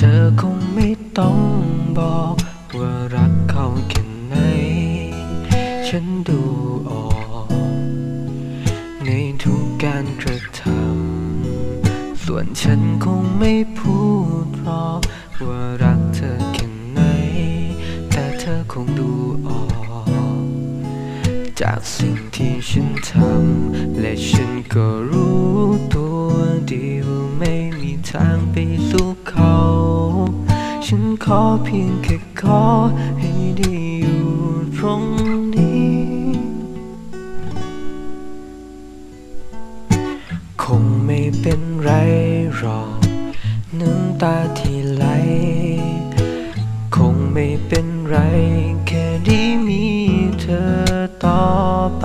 เธอคงไม่ต้องบอกว่ารักเขาแค่ไหน ฉันดูออก ในทุกการกระทำ ส่วนฉันคงไม่พูดเพราะว่ารักเธอแค่ไหน แต่เธอคงดูออก จากสิ่งที่ฉันทำ และฉันก็รู้ตัวดีว่าไม่มีทางไปสู่เขา ฉันขอเพียงแค่ขอให้ได้อยู่ตรงนี้ คงไม่เป็นไรหรอกน้ำตาที่ไหล คงไม่เป็นไร แค่ได้มีเธอต่อไป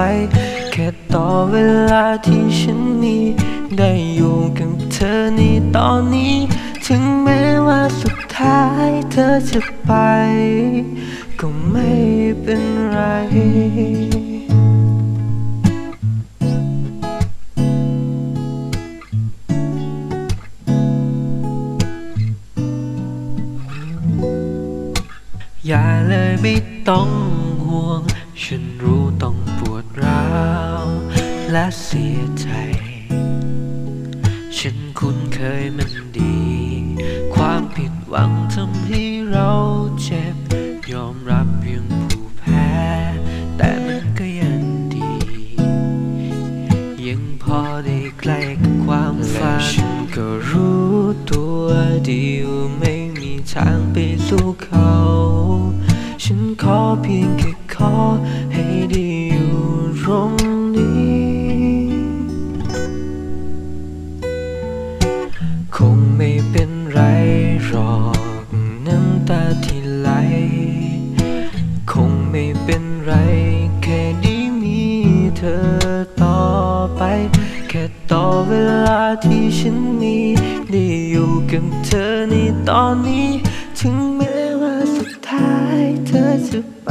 แค่ต่อเวลาที่ฉันมี ได้อยู่กับเธอในตอนนี้ เธอจะไป ก็ไม่เป็นไร อย่าเลยไม่ต้องห่วง ฉันรู้ต้องปวดร้าว และเสียใจ ฉันคุ้นเคยมันดี ความผิด หวังทำให้เราเจ็บ ยอมรับเพียงผู้แพ้ แต่มันก็ยังดี ยังพอได้ใกล้กับความฝันฉันก็รู้ตัวดีว่าไม่มีทางไปสู่เขา ฉันขอเพียงแค่ขอำตาที่ไหล คงไม่เป็นไร แค่ได้มีเธอต่อไป แค่ต่อเวลาที่ฉันมีได้อยู่กับเธอในตอนนี้ ถึงแม้ว่าสุดท้ายเธอจะไป